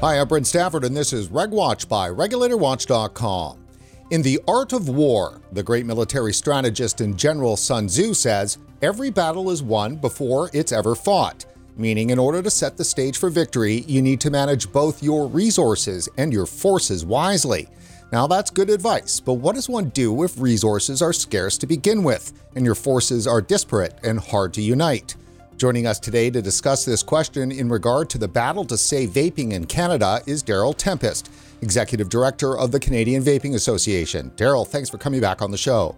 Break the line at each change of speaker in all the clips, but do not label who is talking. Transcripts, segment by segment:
Hi, I'm Brent Stafford, and this is RegWatch by RegulatorWatch.com. In The Art of War, the great military strategist and general Sun Tzu says, every battle is won before it's ever fought. Meaning, in order to set the stage for victory, you need to manage both your resources and your forces wisely. Now, that's good advice, but what does one do if resources are scarce to begin with and your forces are disparate and hard to unite? Joining us today to discuss this question in regard to the battle to save vaping in Canada is Daryl Tempest, Executive Director of the Canadian Vaping Association. Daryl, thanks for coming back on the show.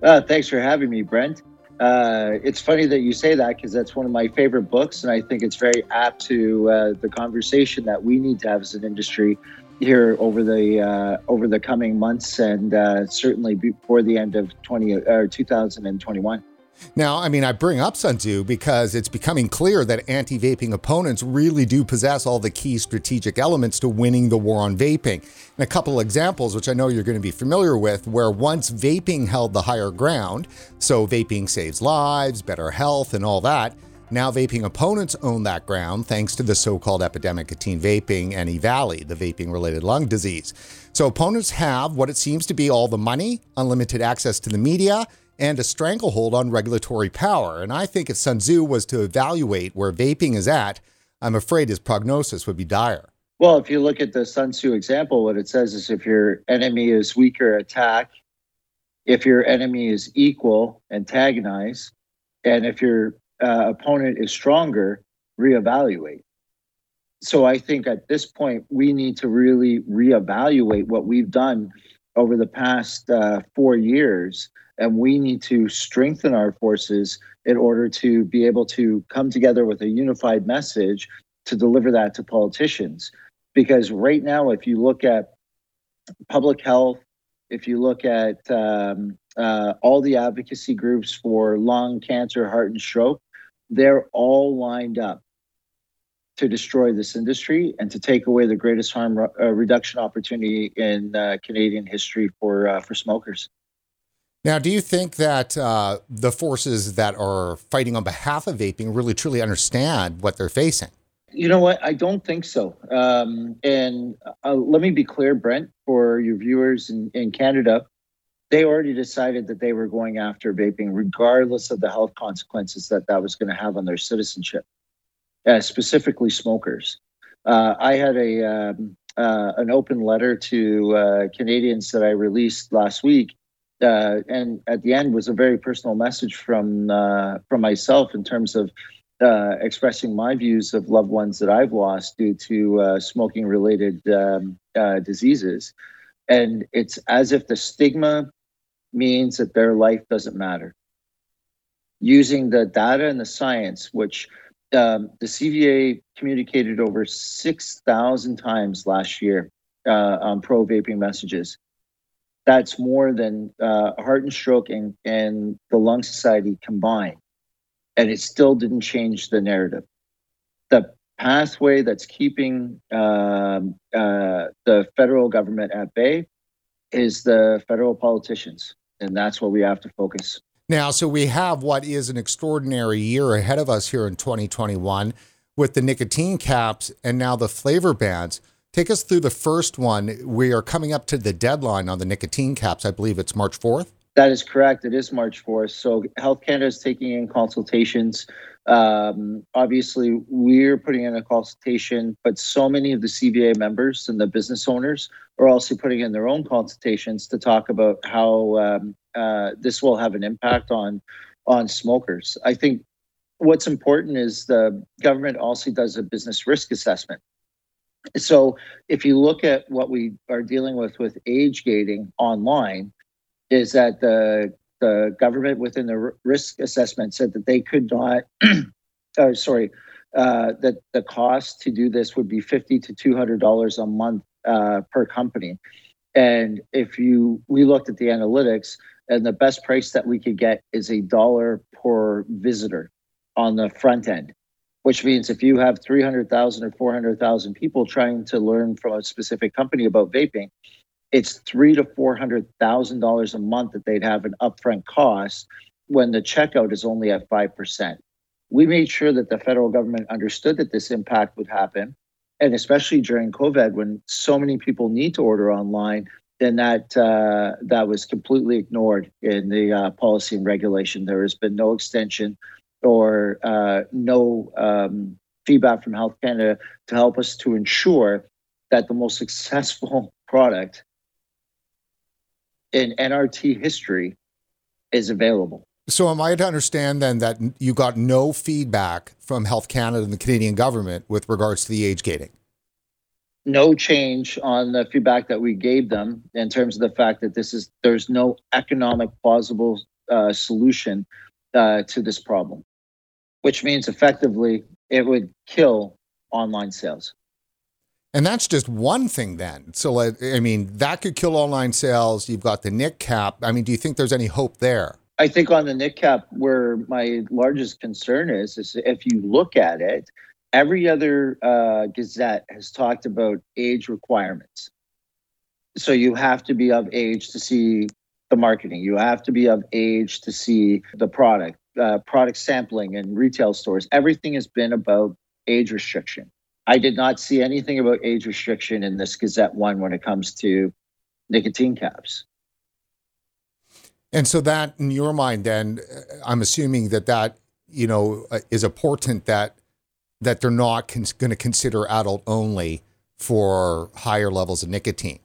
Uh, thanks for having me, Brent. Uh, it's funny that you say that because that's one of my favorite books, and I think it's very apt to uh, the conversation that we need to have as an industry here over the uh, over the coming months, and uh, certainly before the end of 20 or 2021.
Now, I mean, I bring up Sun Tzu because it's becoming clear that anti vaping opponents really do possess all the key strategic elements to winning the war on vaping. And a couple examples, which I know you're going to be familiar with, where once vaping held the higher ground, so vaping saves lives, better health, and all that. Now, vaping opponents own that ground thanks to the so called epidemic of teen vaping and EVALI, the vaping related lung disease. So, opponents have what it seems to be all the money, unlimited access to the media, and a stranglehold on regulatory power. And I think if Sun Tzu was to evaluate where vaping is at, I'm afraid his prognosis would be dire.
Well, if you look at the Sun Tzu example, what it says is if your enemy is weaker, attack. If your enemy is equal, antagonize. And if your uh, opponent is stronger, reevaluate. So I think at this point, we need to really reevaluate what we've done over the past uh, four years and we need to strengthen our forces in order to be able to come together with a unified message to deliver that to politicians. Because right now, if you look at public health, if you look at um, uh, all the advocacy groups for lung cancer, heart, and stroke, they're all lined up to destroy this industry and to take away the greatest harm uh, reduction opportunity in uh, Canadian history for uh, for smokers.
Now, do you think that uh, the forces that are fighting on behalf of vaping really truly understand what they're facing?
You know what? I don't think so. Um, and uh, let me be clear, Brent, for your viewers in, in Canada, they already decided that they were going after vaping, regardless of the health consequences that that was going to have on their citizenship, uh, specifically smokers. Uh, I had a um, uh, an open letter to uh, Canadians that I released last week uh, and at the end was a very personal message from uh, from myself in terms of uh, expressing my views of loved ones that I've lost due to uh, smoking related um, uh, diseases, and it's as if the stigma means that their life doesn't matter. Using the data and the science, which um, the CVA communicated over six thousand times last year uh, on pro vaping messages that's more than uh, heart and stroke and, and the lung society combined. And it still didn't change the narrative. The pathway that's keeping um, uh, the federal government at bay is the federal politicians. And that's what we have to focus.
Now so we have what is an extraordinary year ahead of us here in 2021 with the nicotine caps and now the flavor bans Take us through the first one. We are coming up to the deadline on the nicotine caps. I believe it's March 4th.
That is correct. It is March 4th. So Health Canada is taking in consultations. Um, obviously, we're putting in a consultation, but so many of the CVA members and the business owners are also putting in their own consultations to talk about how um, uh, this will have an impact on on smokers. I think what's important is the government also does a business risk assessment. So if you look at what we are dealing with with age gating online, is that the the government within the risk assessment said that they could not, uh, sorry, uh, that the cost to do this would be fifty to two hundred dollars a month uh, per company. And if you we looked at the analytics, and the best price that we could get is a dollar per visitor on the front end which means if you have 300,000 or 400,000 people trying to learn from a specific company about vaping, it's three to four hundred thousand dollars a month that they'd have an upfront cost when the checkout is only at five percent. We made sure that the federal government understood that this impact would happen, and especially during COVID, when so many people need to order online, then that uh, that was completely ignored in the uh, policy and regulation. There has been no extension or uh, no um, feedback from Health Canada to help us to ensure that the most successful product in NRT history is available.
So, am I to understand then that you got no feedback from Health Canada and the Canadian government with regards to the age gating?
No change on the feedback that we gave them in terms of the fact that this is there's no economic plausible uh, solution uh, to this problem, which means effectively it would kill online sales.
And that's just one thing then. So, I mean, that could kill online sales. You've got the NIC cap. I mean, do you think there's any hope there?
I think on the NIC cap, where my largest concern is, is if you look at it, every other uh, gazette has talked about age requirements. So you have to be of age to see the marketing. You have to be of age to see the product, uh, product sampling in retail stores. Everything has been about age restriction. I did not see anything about age restriction in this Gazette one when it comes to nicotine caps.
And so that, in your mind, then I'm assuming that that you know uh, is a portent that that they're not con- going to consider adult only for higher levels of nicotine.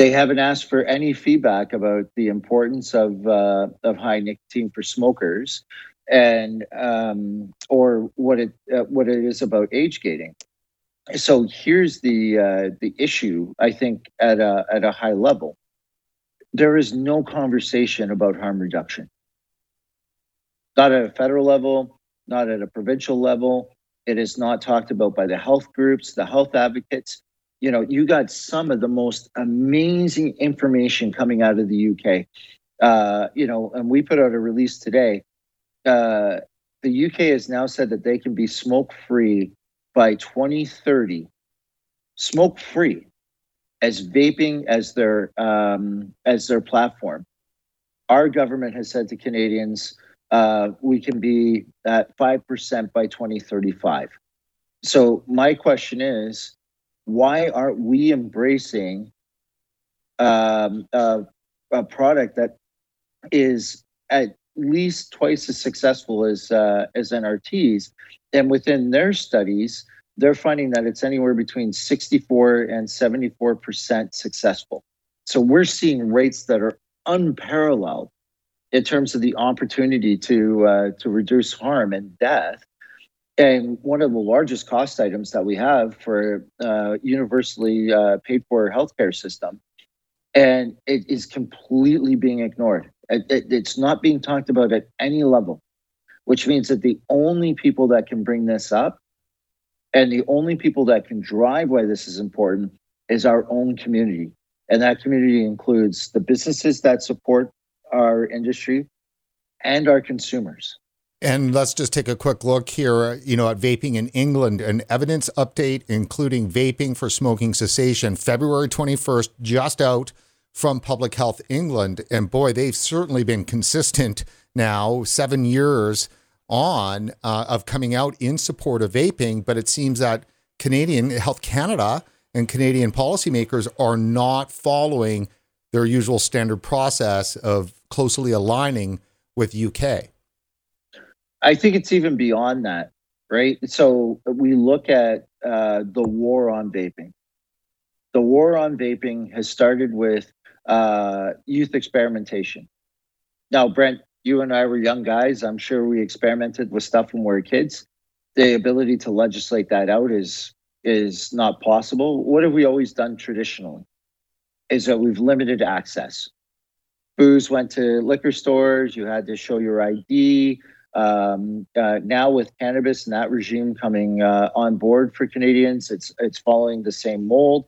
They haven't asked for any feedback about the importance of uh, of high nicotine for smokers, and um, or what it uh, what it is about age gating. So here's the uh, the issue. I think at a at a high level, there is no conversation about harm reduction. Not at a federal level, not at a provincial level. It is not talked about by the health groups, the health advocates. You know, you got some of the most amazing information coming out of the UK. Uh, you know, and we put out a release today uh, the UK has now said that they can be smoke free by 2030, smoke free as vaping as their um, as their platform. Our government has said to Canadians, uh, we can be at five percent by 2035. So my question is, why aren't we embracing um, a, a product that is at least twice as successful as uh, as NRTs, and within their studies, they're finding that it's anywhere between 64 and 74 percent successful. So we're seeing rates that are unparalleled in terms of the opportunity to uh, to reduce harm and death. And one of the largest cost items that we have for uh, universally uh, paid for healthcare system, and it is completely being ignored. It, it's not being talked about at any level, which means that the only people that can bring this up and the only people that can drive why this is important is our own community. And that community includes the businesses that support our industry and our consumers.
And let's just take a quick look here, you know, at vaping in England, an evidence update including vaping for smoking cessation, February 21st, just out from Public Health England. And boy, they've certainly been consistent now, seven years on, uh, of coming out in support of vaping. But it seems that Canadian Health Canada and Canadian policymakers are not following their usual standard process of closely aligning with UK.
I think it's even beyond that, right? So we look at uh, the war on vaping. The war on vaping has started with uh, youth experimentation. Now, Brent, you and I were young guys. I'm sure we experimented with stuff when we were kids. The ability to legislate that out is is not possible. What have we always done traditionally? Is that we've limited access. Booze went to liquor stores. You had to show your ID. Um, uh, now with cannabis and that regime coming uh, on board for Canadians, it's it's following the same mold.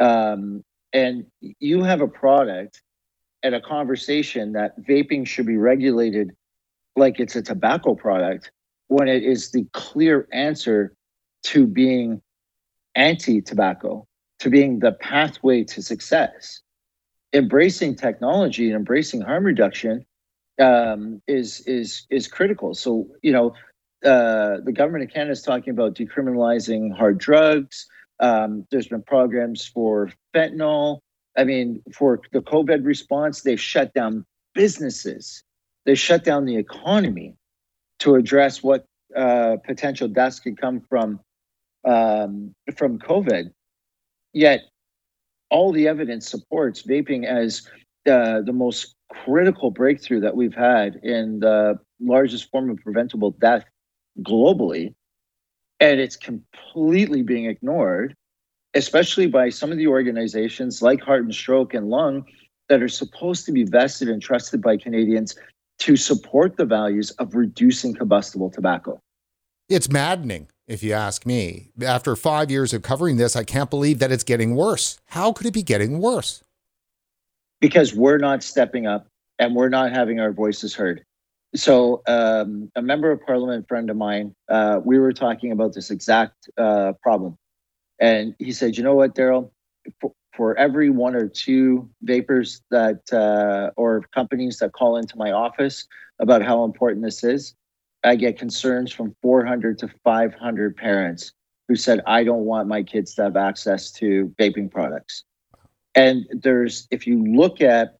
Um, and you have a product and a conversation that vaping should be regulated like it's a tobacco product when it is the clear answer to being anti tobacco, to being the pathway to success. Embracing technology and embracing harm reduction um, is is is critical. So you know, uh, the government of Canada is talking about decriminalizing hard drugs. Um, there's been programs for fentanyl. I mean, for the COVID response, they've shut down businesses. They shut down the economy to address what uh, potential deaths could come from um, from COVID. Yet, all the evidence supports vaping as uh, the most critical breakthrough that we've had in the largest form of preventable death globally. And it's completely being ignored, especially by some of the organizations like Heart and Stroke and Lung that are supposed to be vested and trusted by Canadians to support the values of reducing combustible tobacco.
It's maddening, if you ask me. After five years of covering this, I can't believe that it's getting worse. How could it be getting worse?
Because we're not stepping up and we're not having our voices heard. So, um, a member of parliament friend of mine, uh, we were talking about this exact uh, problem. And he said, You know what, Daryl? For, for, every one or two vapers that, uh, or companies that call into my office about how important this is, I get concerns from 400 to 500 parents who said, I don't want my kids to have access to vaping products. And there's, if you look at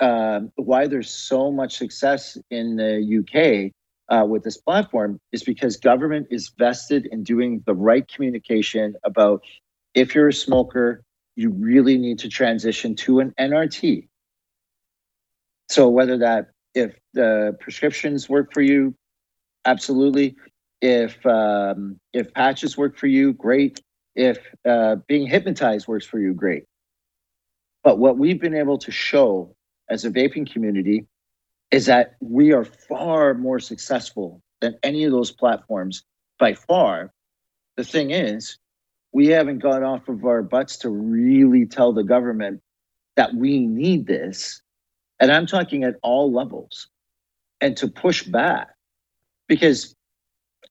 um, why there's so much success in the UK uh, with this platform is because government is vested in doing the right communication about if you're a smoker, you really need to transition to an NRT. So whether that if the prescriptions work for you, absolutely. If um, if patches work for you, great. If uh, being hypnotized works for you, great. But what we've been able to show as a vaping community is that we are far more successful than any of those platforms by far. The thing is, we haven't got off of our butts to really tell the government that we need this. And I'm talking at all levels and to push back because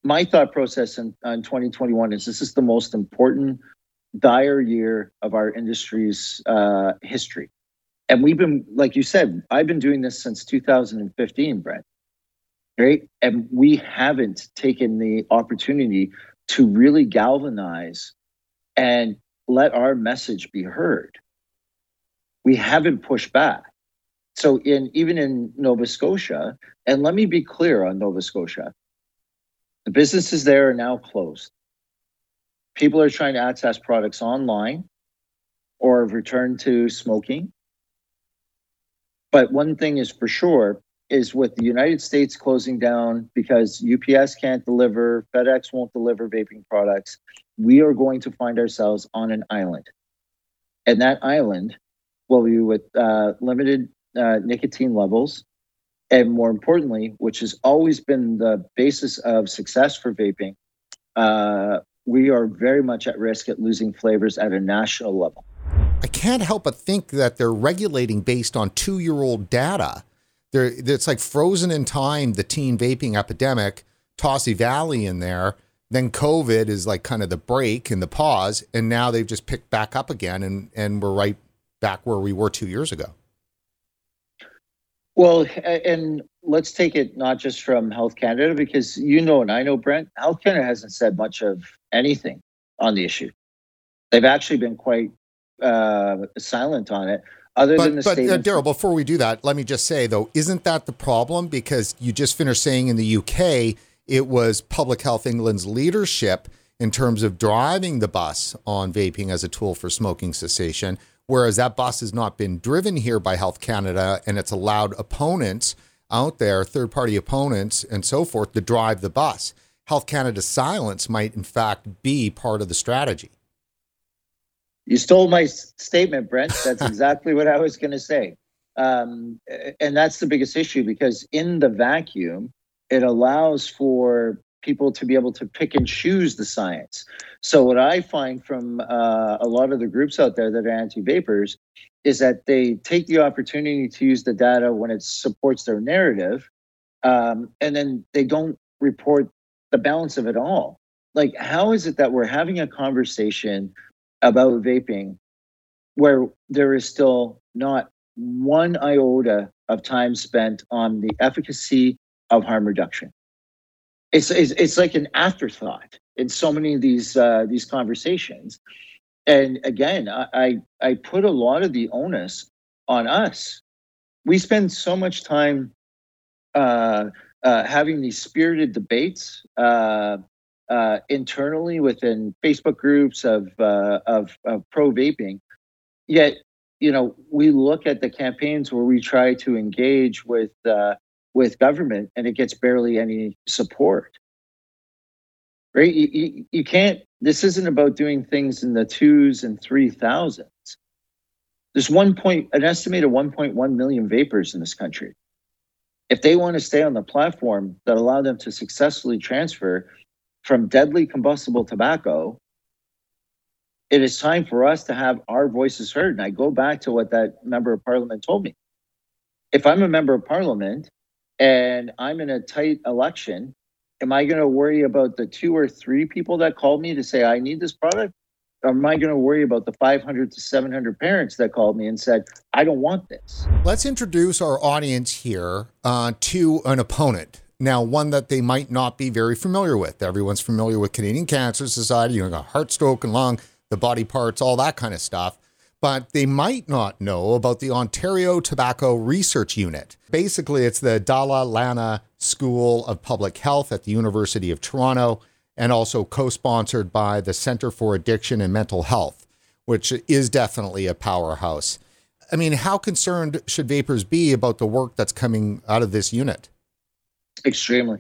my thought process in, in 2021 is this is the most important dire year of our industry's uh, history. And we've been like you said i've been doing this since 2015 brent. Right? And we haven't taken the opportunity to really galvanize and let our message be heard. We haven't pushed back. So in even in nova scotia and let me be clear on nova scotia. The businesses there are now closed people are trying to access products online or return to smoking but one thing is for sure is with the United States closing down because UPS can't deliver, FedEx won't deliver vaping products, we are going to find ourselves on an island. And that island will be with uh, limited uh, nicotine levels. And more importantly, which has always been the basis of success for vaping, uh, we are very much at risk at losing flavors at a national level.
I can't help but think that they're regulating based on two year old data. They're, it's like frozen in time, the teen vaping epidemic, toss EVALI in there. Then COVID is like kind of the break and the pause. And now they've just picked back up again and, and we're right back where we were two years ago.
Well, and let's take it not just from Health Canada, because you know, and I know, Brent, Health Canada hasn't said much of anything on the issue. They've actually been quite uh, silent on it. Other
but,
than the
but uh, Daryl, before we do that, let me just say though, isn't that the problem? Because you just finished saying in the UK it was Public Health England's leadership in terms of driving the bus on vaping as a tool for smoking cessation, whereas that bus has not been driven here by Health Canada, and it's allowed opponents out there, third party opponents and so forth, to drive the bus. Health Canada's silence might, in fact, be part of the strategy.
You stole my statement, Brent. That's exactly what I was going to say. Um, and that's the biggest issue because in the vacuum, it allows for people to be able to pick and choose the science. So, what I find from uh, a lot of the groups out there that are anti vapors is that they take the opportunity to use the data when it supports their narrative, um, and then they don't report the balance of it all. Like, how is it that we're having a conversation about vaping where there is still not one iota of time spent on the efficacy of harm reduction. It's, it's, it's like an afterthought in so many of these uh, these conversations. And again, I, I put a lot of the onus on us. We spend so much time uh, uh, having these spirited debates uh, uh, internally within Facebook groups of, uh, of, of pro vaping. Yet, you know, we look at the campaigns where we try to engage with with government, and it gets barely any support. Right? You, you, you can't. This isn't about doing things in the twos and three thousands. There's one point, an estimated 1.1 million vapers in this country. If they want to stay on the platform that allow them to successfully transfer from deadly combustible tobacco, it is time for us to have our voices heard. And I go back to what that member of parliament told me. If I'm a member of parliament and I'm in a tight election, am I going to worry about the two or three people that called me to say, I need this product? Or am I going to worry about the 500 to 700 parents that called me and said, I don't want this?
Let's introduce our audience here uh, to an opponent now, one that they might not be very familiar with. Everyone's familiar with Canadian Cancer Society, you know, heart, stroke, and lung, the body parts, all that kind of stuff. But they might not know about the Ontario Tobacco Research Unit. Basically, it's the Dalla Lana School of Public Health at the University of Toronto and also co sponsored by the Center for Addiction and Mental Health, which is definitely a powerhouse. I mean, how concerned should vapers be about the work that's coming out of this unit?
Extremely.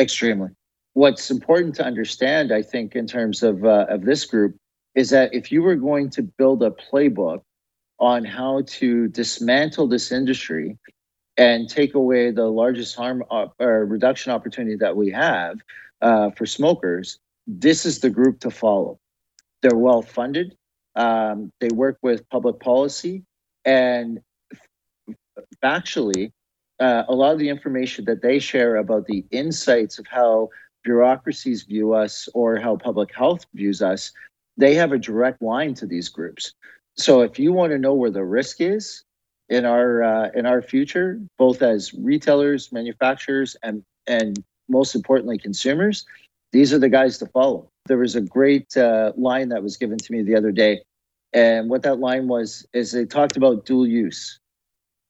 Extremely. What's important to understand, I think, in terms of uh, of this group, is that if you were going to build a playbook on how to dismantle this industry and take away the largest harm uh, or reduction opportunity that we have uh, for smokers, this is the group to follow. They're well funded. Um, they work with public policy, and actually, uh, a lot of the information that they share about the insights of how bureaucracies view us or how public health views us, they have a direct line to these groups. So if you want to know where the risk is in our uh, in our future, both as retailers, manufacturers, and and most importantly consumers, these are the guys to follow. There was a great uh, line that was given to me the other day, and what that line was is they talked about dual use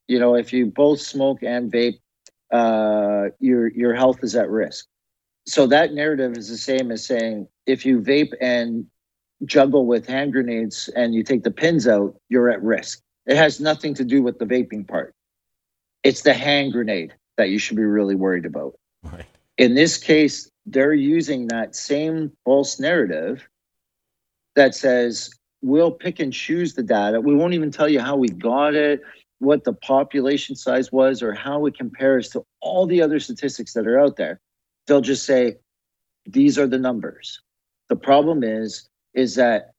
you know, if you both smoke and vape, uh, your your health is at risk. So that narrative is the same as saying if you vape and juggle with hand grenades and you take the pins out, you're at risk. It has nothing to do with the vaping part. It's the hand grenade that you should be really worried about. Right. In this case, they're using that same false narrative that says we'll pick and choose the data. We won't even tell you how we got it what the population size was or how it compares to all the other statistics that are out there. They'll just say, these are the numbers. The problem is, is that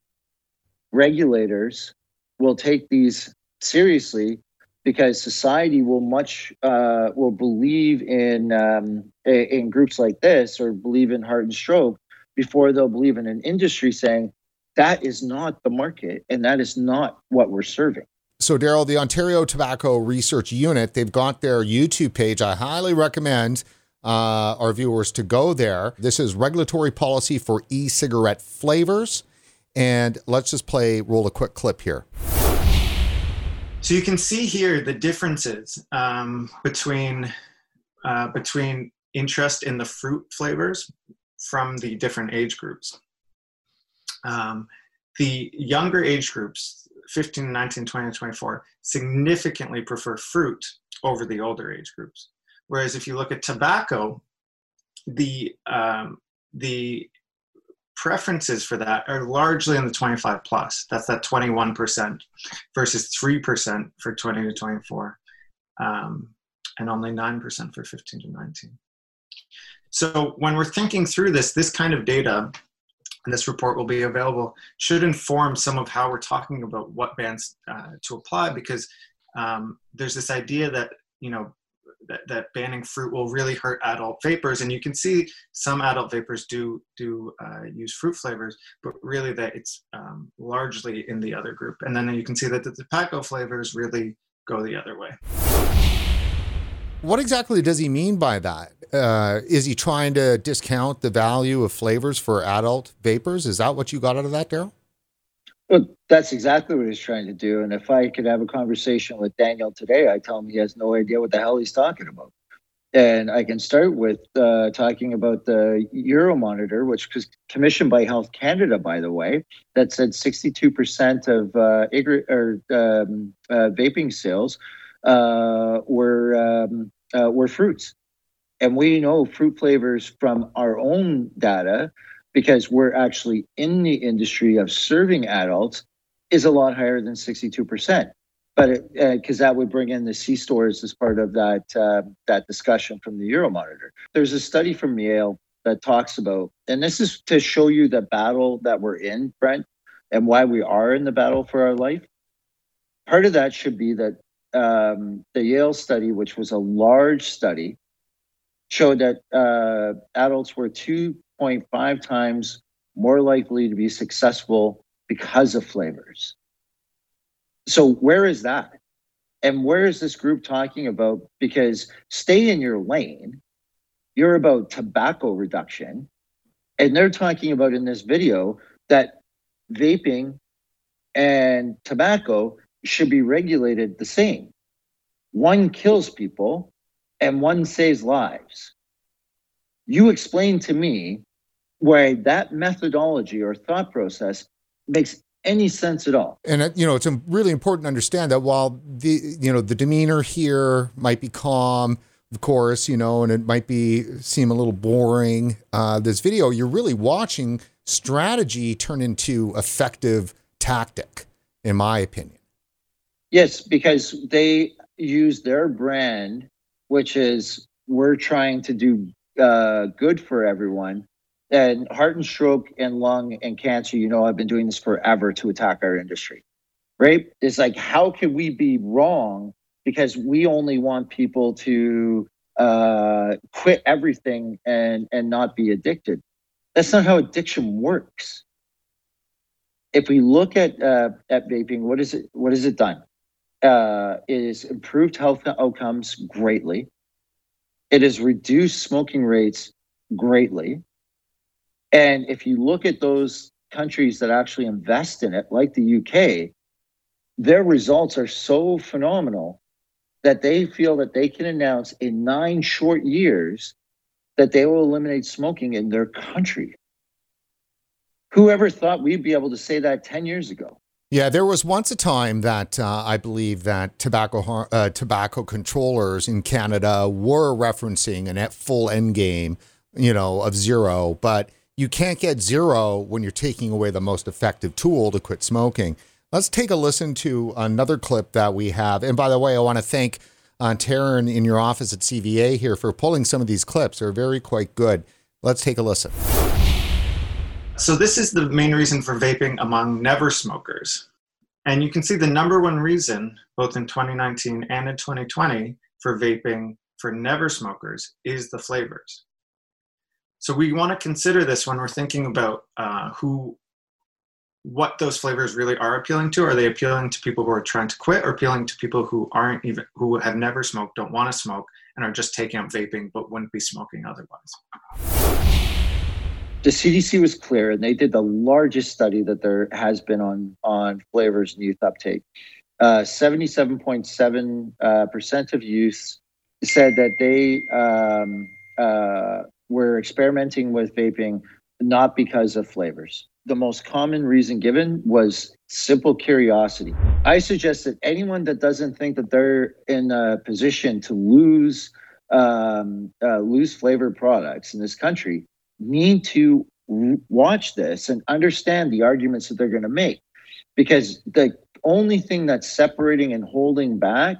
regulators will take these seriously because society will much uh, will believe in um, in groups like this or believe in heart and stroke before they'll believe in an industry saying that is not the market and that is not what we're serving.
So, Daryl, the Ontario Tobacco Research Unit, they've got their YouTube page. I highly recommend uh, our viewers to go there. This is regulatory policy for e cigarette flavors. And let's just play, roll a quick clip here.
So you can see here the differences um, between uh, between interest in the fruit flavors from the different age groups. Um, the younger age groups, 15, 19, 20, 24 significantly prefer fruit over the older age groups. Whereas if you look at tobacco, the um, the preferences for that are largely in the 25 plus. That's that 21% versus 3% for 20 to 24, um, and only 9% for 15 to 19. So when we're thinking through this, this kind of data and this report will be available, should inform some of how we're talking about what bands uh, to apply because um, there's this idea that, you know, that, that banning fruit will really hurt adult vapers and you can see some adult vapers do do uh, use fruit flavors but really that it's um, largely in the other group and then you can see that the tobacco flavors really go the other way
What exactly does he mean by that? Uh, is he trying to discount the value of flavors for adult vapers? Is that what you got out of that, Daryl?
Well, that's exactly what he's trying to do. And if I could have a conversation with Daniel today, I tell him he has no idea what the hell he's talking about. And I can start with uh, talking about the Euromonitor, which was commissioned by Health Canada, by the way, that said 62% of uh, or, um, uh, vaping sales uh, were um, uh, were fruits. And we know fruit flavors from our own data because we're actually in the industry of serving adults is a lot higher than 62%. But because uh, that would bring in the C stores as part of that uh, that discussion from the Euromonitor. There's a study from Yale that talks about, and this is to show you the battle that we're in, Brent, and why we are in the battle for our life. Part of that should be that um, the Yale study, which was a large study, showed that uh, adults were 2.5 times more likely to be successful because of flavors. So, where is that? And where is this group talking about? Because stay in your lane, you're about tobacco reduction. And they're talking about in this video that vaping and tobacco should be regulated the same. One kills people and one saves lives. You explain to me why that methodology or thought process makes any sense at all.
And you know, it's really important to understand that while the you know the demeanor here might be calm, of course, you know, and it might be seem a little boring. Uh, this video, you're really watching strategy turn into effective tactic, in my opinion.
Yes, because they use their brand, which is we're trying to do uh, good for everyone. And heart and stroke and lung and cancer, you know, I've been doing this forever to attack our industry, right? It's like, how can we be wrong because we only want people to uh, quit everything and and not be addicted? That's not how addiction works. If we look at uh, at vaping, what is it? What has it done? uh, is improved health outcomes greatly. It has reduced smoking rates greatly. And if you look at those countries that actually invest in it, like the UK, their results are so phenomenal that they feel that they can announce in nine short years that they will eliminate smoking in their country. Whoever thought we'd be able to say that 10 years ago?
Yeah, there was once a time that uh, I believe that tobacco uh, tobacco controllers in Canada were referencing a full end game, you know, of zero. But you can't get zero when you're taking away the most effective tool to quit smoking. Let's take a listen to another clip that we have. And by the way, I want to thank uh, Taryn in your office at CVA here for pulling some of these clips. They're very quite good. Let's take a listen.
So this is the main reason for vaping among never smokers. And you can see the number one reason, both in 2019 and in 2020, for vaping for never smokers is the flavors. So we want to consider this when we're thinking about uh, who, what those flavors really are appealing to. Are they appealing to people who are trying to quit, or appealing to people who aren't even, who have never smoked, don't want to smoke, and are just taking up vaping but wouldn't be smoking otherwise?
the CDC was clear, and they did the largest study that there has been on on flavors and youth uptake. Uh, 77.7 uh, percent of youths said that they um, uh, were experimenting with vaping not because of flavors. The most common reason given was simple curiosity. I suggest that anyone that doesn't think that they're in a position to lose um, uh, lose flavored products in this country need to watch this and understand the arguments that they're going to make because the only thing that's separating and holding back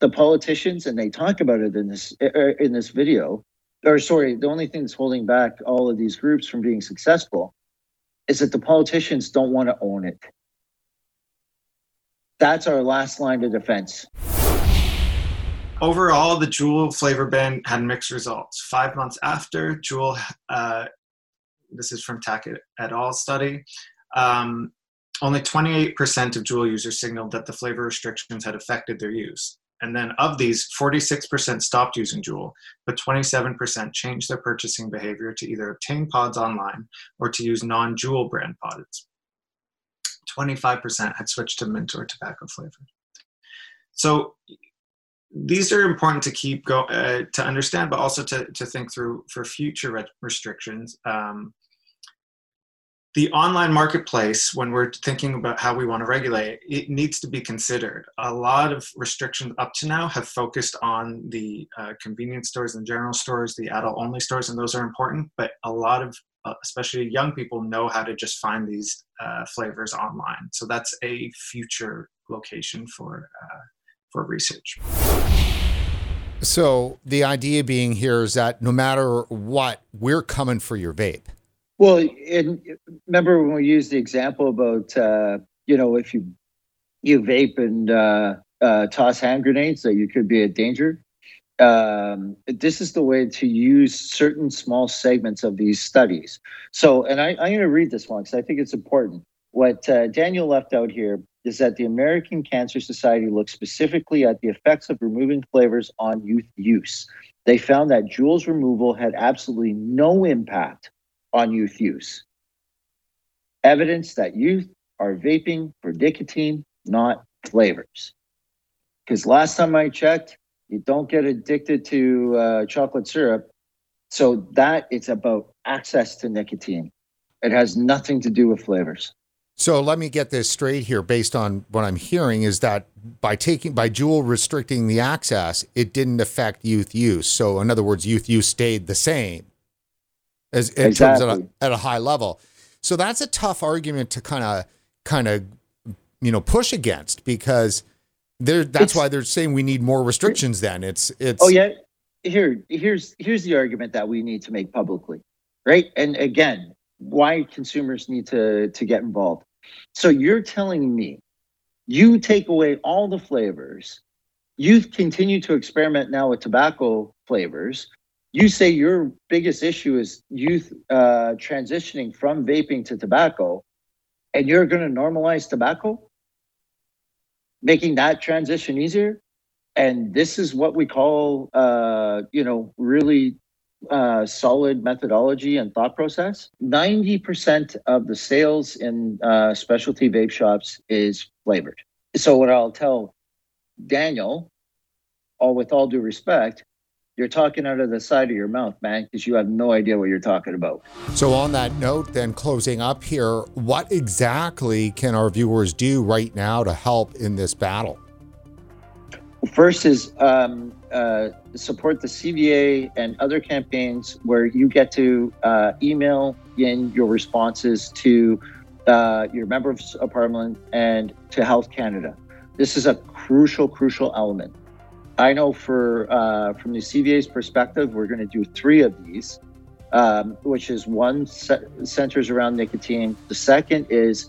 the politicians and they talk about it in this er, er, in this video or sorry the only thing that's holding back all of these groups from being successful is that the politicians don't want to own it that's our last line of defense
Overall, the Juul flavor ban had mixed results. Five months after, Juul, uh, this is from TAC et al. study, um, only 28% of Juul users signaled that the flavor restrictions had affected their use. And then of these, 46% stopped using Juul, but 27% changed their purchasing behavior to either obtain pods online or to use non Juul brand pods. 25% had switched to mint or tobacco flavor. So these are important to keep go uh, to understand, but also to, to think through for future re- restrictions. Um, the online marketplace, when we're thinking about how we want to regulate, it needs to be considered. A lot of restrictions up to now have focused on the uh, convenience stores and general stores, the adult only stores, and those are important. But a lot of, uh, especially young people, know how to just find these uh, flavors online. So that's a future location for uh, for research.
So the idea being here is that no matter what, we're coming for your vape.
Well, and remember when we used the example about uh, you know if you you vape and uh, uh, toss hand grenades that you could be a danger. Um, this is the way to use certain small segments of these studies. So, and I, I'm going to read this one because I think it's important. What uh, Daniel left out here is that the American Cancer Society looked specifically at the effects of removing flavors on youth use. They found that Juul's removal had absolutely no impact on youth use. Evidence that youth are vaping for nicotine, not flavors. Because last time I checked, you don't get addicted to uh, chocolate syrup. So that it's about access to nicotine. It has nothing to do with flavors.
So let me get this straight here based on what I'm hearing is that by taking by Juul restricting the access, it didn't affect youth use. So in other words, youth use stayed the same as in
Exactly.
terms of a, at a high level. So that's a tough argument to kind of kind of you know push against because that's
It's-
why they're saying we need more restrictions then. It's it's
Oh yeah. Here, here's here's the argument that we need to make publicly, right? And again, why consumers need to to get involved. So you're telling me you take away all the flavors, you continue to experiment now with tobacco flavors. You say your biggest issue is youth uh, transitioning from vaping to tobacco, and you're going to normalize tobacco, making that transition easier? And this is what we call uh, you know really uh, solid methodology and thought process? 90% of the sales in uh, specialty vape shops is flavored. So what i'll tell daniel all with all due respect you're talking out of the side of your mouth man because you have no idea what you're talking about
So, on that note, then closing up here, what exactly can our viewers do right now to help in this battle?
First is um, uh, support the CVA and other campaigns where you get to uh, email in your responses to uh, your members of parliament and to Health Canada. This is a crucial, crucial element. I know for uh, from the CVA's perspective, we're going to do three of these, um, which is one ce- centers around nicotine. The second is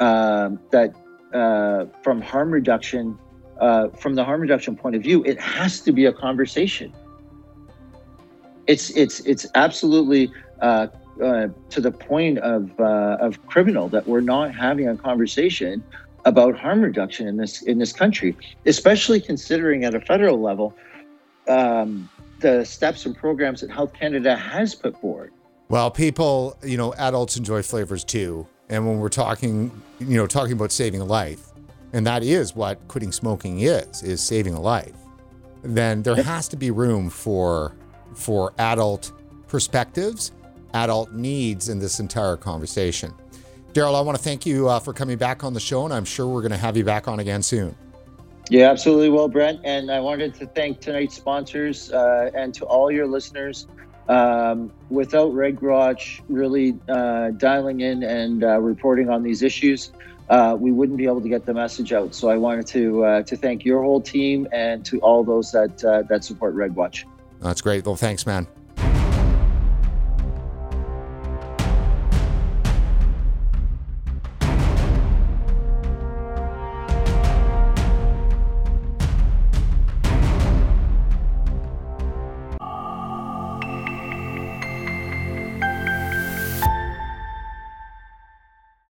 um, that uh, from harm reduction uh, from the harm reduction point of view, it has to be a conversation. It's it's it's absolutely uh, uh, to the point of uh, of criminal that we're not having a conversation about harm reduction in this in this country, especially considering at a federal level um, the steps and programs that Health Canada has put forward.
Well, people, you know, adults enjoy flavors too. And when we're talking, you know, talking about saving a life, and that is what quitting smoking is, is saving a life, then there has to be room for for adult perspectives, adult needs in this entire conversation. Daryl, I want to thank you uh, for coming back on the show, and I'm sure we're going to have you back on again soon.
Yeah, absolutely. Well, Brent, and I wanted to thank tonight's sponsors uh, and to all your listeners. Um, without RegWatch really uh, dialing in and uh, reporting on these issues, uh, we wouldn't be able to get the message out. So I wanted to uh, to thank your whole team and to all those that uh, that support RegWatch.
That's great. Well, thanks, man.